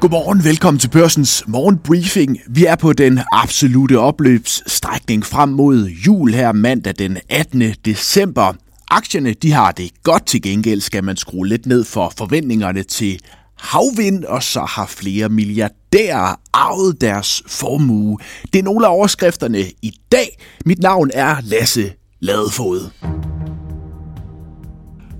Godmorgen, velkommen til Børsens morgenbriefing. Vi er på den absolute opløbsstrækning frem mod jul her mandag den 18. december. Aktierne de har det godt til gengæld, skal man skrue lidt ned for forventningerne til havvind, og så har flere milliardærer arvet deres formue. Det er nogle af overskrifterne i dag. Mit navn er Lasse Ladefod.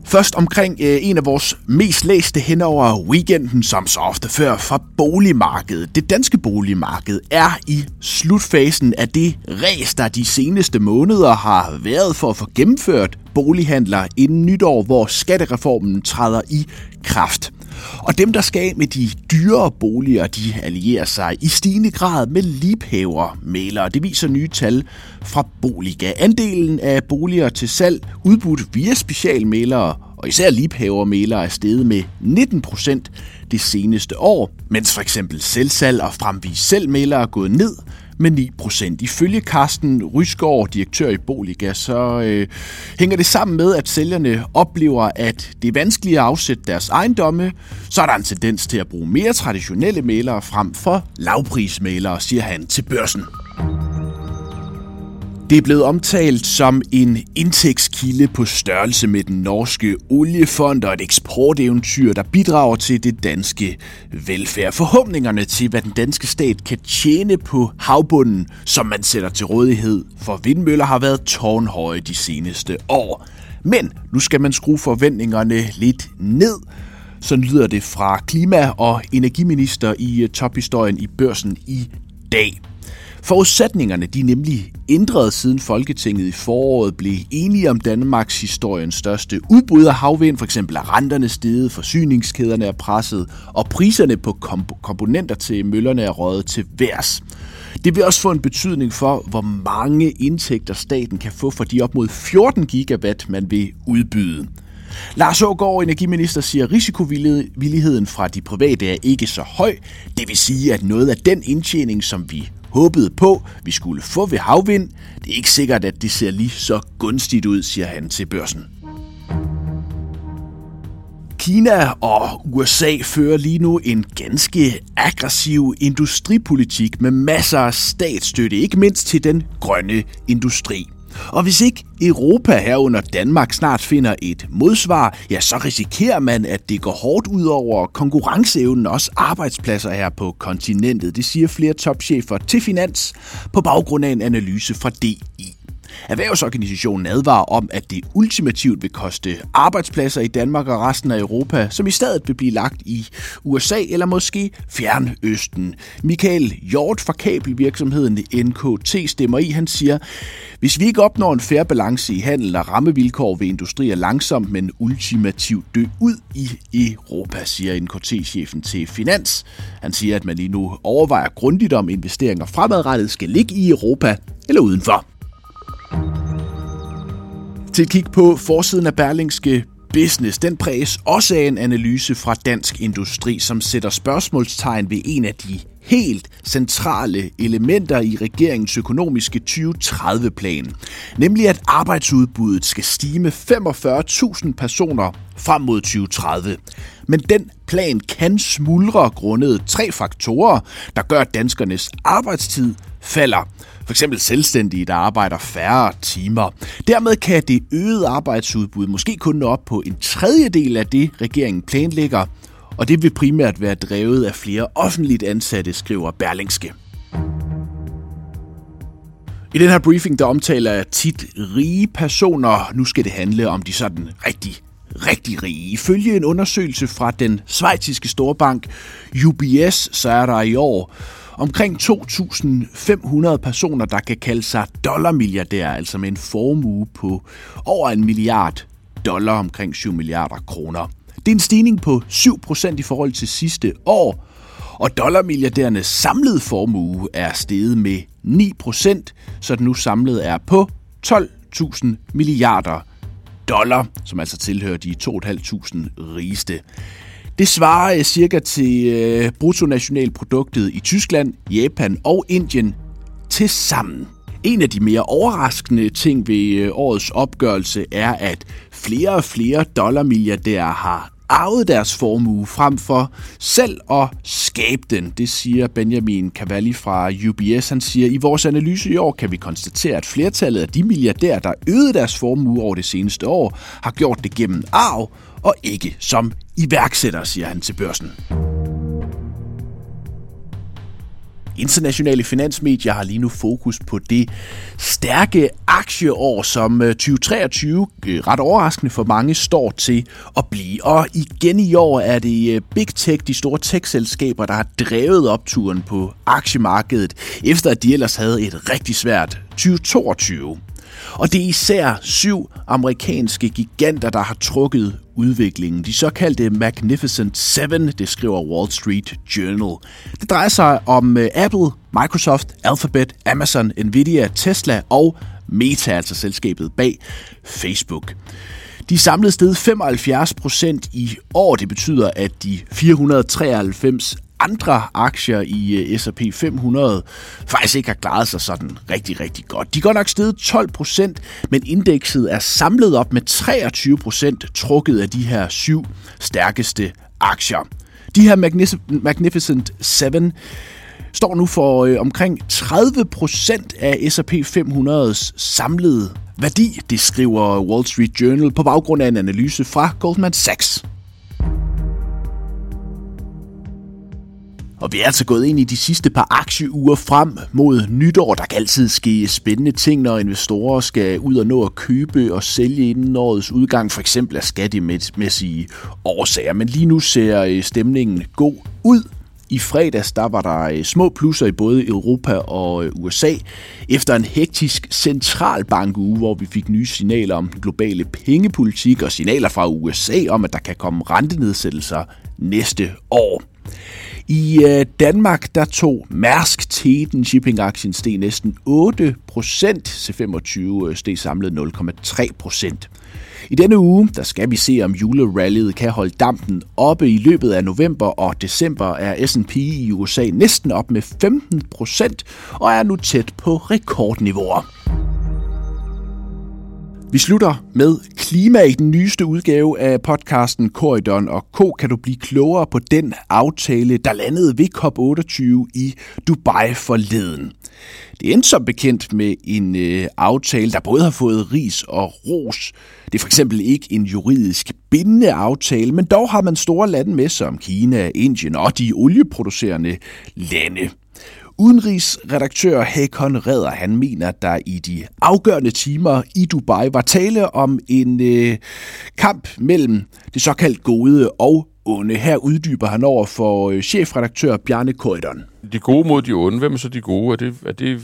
Først omkring øh, en af vores mest læste hen over weekenden, som så ofte før fra boligmarkedet. Det danske boligmarked er i slutfasen af det ræs, der de seneste måneder har været for at få gennemført bolighandler inden nytår, hvor skattereformen træder i kraft. Og dem, der skal med de dyre boliger, de allierer sig i stigende grad med liebhavermalere. Det viser nye tal fra Boliga. Andelen af boliger til salg udbudt via specialmalere og især liebhavermalere er steget med 19 procent det seneste år, mens for eksempel selvsalg og fremvis selvmalere er gået ned med 9 procent. Ifølge Carsten Rysgaard, direktør i Boliga, så øh, hænger det sammen med, at sælgerne oplever, at det er vanskeligt at afsætte deres ejendomme. Så er der en tendens til at bruge mere traditionelle malere frem for lavprismalere, siger han til børsen. Det er blevet omtalt som en indtægtskilde på størrelse med den norske oliefond og et eksporteventyr, der bidrager til det danske velfærd. Forhåbningerne til, hvad den danske stat kan tjene på havbunden, som man sætter til rådighed for vindmøller, har været tårnhøje de seneste år. Men nu skal man skrue forventningerne lidt ned. Så lyder det fra klima- og energiminister i tophistorien i børsen i dag. Forudsætningerne de er nemlig ændret siden Folketinget i foråret blev enige om Danmarks historiens største udbud af havvind. For eksempel er renterne steget, forsyningskæderne er presset, og priserne på komp- komponenter til møllerne er røget til værs. Det vil også få en betydning for, hvor mange indtægter staten kan få for de op mod 14 gigawatt, man vil udbyde. Lars Ågaard, energiminister, siger, at risikovilligheden fra de private er ikke så høj. Det vil sige, at noget af den indtjening, som vi håbede på, vi skulle få ved havvind. Det er ikke sikkert, at det ser lige så gunstigt ud, siger han til børsen. Kina og USA fører lige nu en ganske aggressiv industripolitik med masser af statsstøtte, ikke mindst til den grønne industri. Og hvis ikke Europa herunder Danmark snart finder et modsvar, ja, så risikerer man, at det går hårdt ud over konkurrenceevnen og også arbejdspladser her på kontinentet. Det siger flere topchefer til Finans på baggrund af en analyse fra DI. Erhvervsorganisationen advarer om, at det ultimativt vil koste arbejdspladser i Danmark og resten af Europa, som i stedet vil blive lagt i USA eller måske Fjernøsten. Michael Hjort fra kabelvirksomheden NKT stemmer i. Han siger, hvis vi ikke opnår en færre balance i handel og rammevilkår vil industrier langsomt, men ultimativt dø ud i Europa, siger NKT-chefen til Finans. Han siger, at man lige nu overvejer grundigt om investeringer fremadrettet skal ligge i Europa eller udenfor. Til et kig på forsiden af Berlingske Business, den præges også af en analyse fra Dansk Industri, som sætter spørgsmålstegn ved en af de helt centrale elementer i regeringens økonomiske 2030-plan, nemlig at arbejdsudbuddet skal stige med 45.000 personer frem mod 2030. Men den plan kan smuldre grundet tre faktorer, der gør, danskernes arbejdstid falder. For eksempel selvstændige, der arbejder færre timer. Dermed kan det øgede arbejdsudbud måske kun nå op på en tredjedel af det, regeringen planlægger, og det vil primært være drevet af flere offentligt ansatte, skriver Berlingske. I den her briefing, der omtaler jeg tit rige personer. Nu skal det handle om de sådan rigtig rigtig rige. Ifølge en undersøgelse fra den svejtiske storbank UBS, så er der i år omkring 2.500 personer, der kan kalde sig dollarmilliardærer, altså med en formue på over en milliard dollar, omkring 7 milliarder kroner. Det er en stigning på 7% i forhold til sidste år, og dollarmilliardærernes samlede formue er steget med 9%, så den nu samlet er på 12.000 milliarder dollar, som altså tilhører de 2.500 rigeste. Det svarer øh, cirka til øh, bruttonationalproduktet i Tyskland, Japan og Indien til sammen. En af de mere overraskende ting ved øh, årets opgørelse er, at flere og flere dollarmilliardærer har arvet deres formue frem for selv at skabe den. Det siger Benjamin Cavalli fra UBS. Han siger, i vores analyse i år kan vi konstatere, at flertallet af de milliardærer, der øgede deres formue over det seneste år, har gjort det gennem arv og ikke som iværksætter, siger han til børsen. Internationale finansmedier har lige nu fokus på det stærke aktieår, som øh, 2023 øh, ret overraskende for mange står til at blive. Og igen i år er det øh, Big Tech, de store tech-selskaber, der har drevet opturen på aktiemarkedet, efter at de ellers havde et rigtig svært 2022. Og det er især syv amerikanske giganter, der har trukket udviklingen. De såkaldte Magnificent Seven, det skriver Wall Street Journal. Det drejer sig om øh, Apple, Microsoft, Alphabet, Amazon, Nvidia, Tesla og Meta, altså selskabet bag Facebook. De samlede sted 75 procent i år. Det betyder, at de 493 andre aktier i øh, S&P 500 faktisk ikke har klaret sig sådan rigtig, rigtig godt. De går nok steget 12 procent, men indekset er samlet op med 23 procent trukket af de her syv stærkeste aktier. De her Magnificent 7 står nu for øh, omkring 30 procent af S&P 500's samlede værdi, det skriver Wall Street Journal på baggrund af en analyse fra Goldman Sachs. Og vi er altså gået ind i de sidste par aktieuger frem mod nytår. Der kan altid ske spændende ting, når investorer skal ud og nå at købe og sælge inden årets udgang, for eksempel af skattemæssige årsager. Men lige nu ser øh, stemningen god ud. I fredags der var der øh, små plusser i både Europa og øh, USA, efter en hektisk centralbankuge, hvor vi fik nye signaler om den globale pengepolitik og signaler fra USA om, at der kan komme rentenedsættelser næste år. I øh, Danmark, der tog Mærsk Teten shipping-aktien steg næsten 8%, C25 øh, steg samlet 0,3 procent. I denne uge, der skal vi se, om julerallyet kan holde dampen oppe i løbet af november og december, er S&P i USA næsten op med 15 procent og er nu tæt på rekordniveauer. Vi slutter med klima i den nyeste udgave af podcasten Korridon og K. Kan du blive klogere på den aftale, der landede ved COP28 i Dubai forleden? Det endte som bekendt med en øh, aftale, der både har fået ris og ros. Det er for eksempel ikke en juridisk bindende aftale, men dog har man store lande med som Kina, Indien og de olieproducerende lande. Udenrigsredaktør Hakon Redder, han mener, at der i de afgørende timer i Dubai var tale om en øh, kamp mellem det såkaldt gode og onde. Her uddyber han over for øh, chefredaktør Bjarne Køjderen. De gode mod de onde, hvem er så de gode? Er det, er det,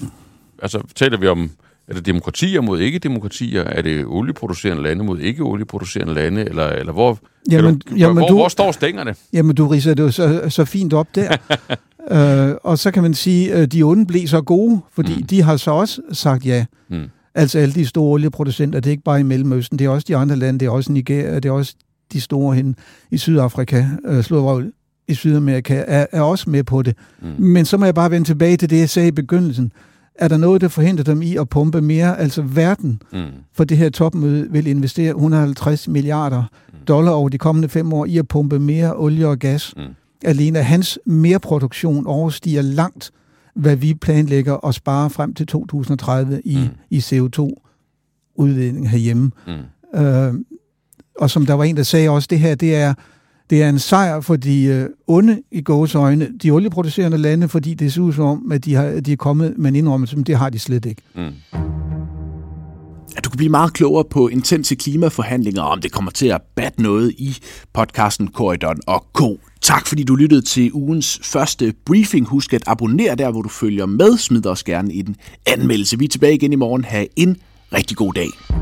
altså, taler vi om er det demokratier mod ikke-demokratier? Er det olieproducerende lande mod ikke-olieproducerende lande? Eller, eller hvor, jamen, du, jamen, hvor, du, hvor står stængerne? Jamen, du riser det jo så, så fint op der. Øh, og så kan man sige, at de onde blev så gode, fordi mm. de har så også sagt ja. Mm. Altså alle de store olieproducenter, det er ikke bare i Mellemøsten, det er også de andre lande, det er også Nigeria, det er også de store hen i Sydafrika, øh, slået i Sydamerika, er, er også med på det. Mm. Men så må jeg bare vende tilbage til det, jeg sagde i begyndelsen. Er der noget, der forhindrer dem i at pumpe mere? Altså verden mm. for det her topmøde vil investere 150 milliarder mm. dollar over de kommende fem år i at pumpe mere olie og gas. Mm alene hans merproduktion overstiger langt, hvad vi planlægger at spare frem til 2030 i, mm. i CO2-udledning herhjemme. Mm. Øh, og som der var en, der sagde også, det her, det er, det er en sejr for de øh, onde i øjne, de olieproducerende lande, fordi det ser ud som om, at de, har, de er kommet med en indrømmelse, men det har de slet ikke. Mm. At du kan blive meget klogere på intense klimaforhandlinger, om det kommer til at batte noget i podcasten Korridoren og Co. Tak fordi du lyttede til ugens første briefing. Husk at abonnere der, hvor du følger med. Smid os gerne i den anmeldelse. Vi er tilbage igen i morgen. Ha' en rigtig god dag.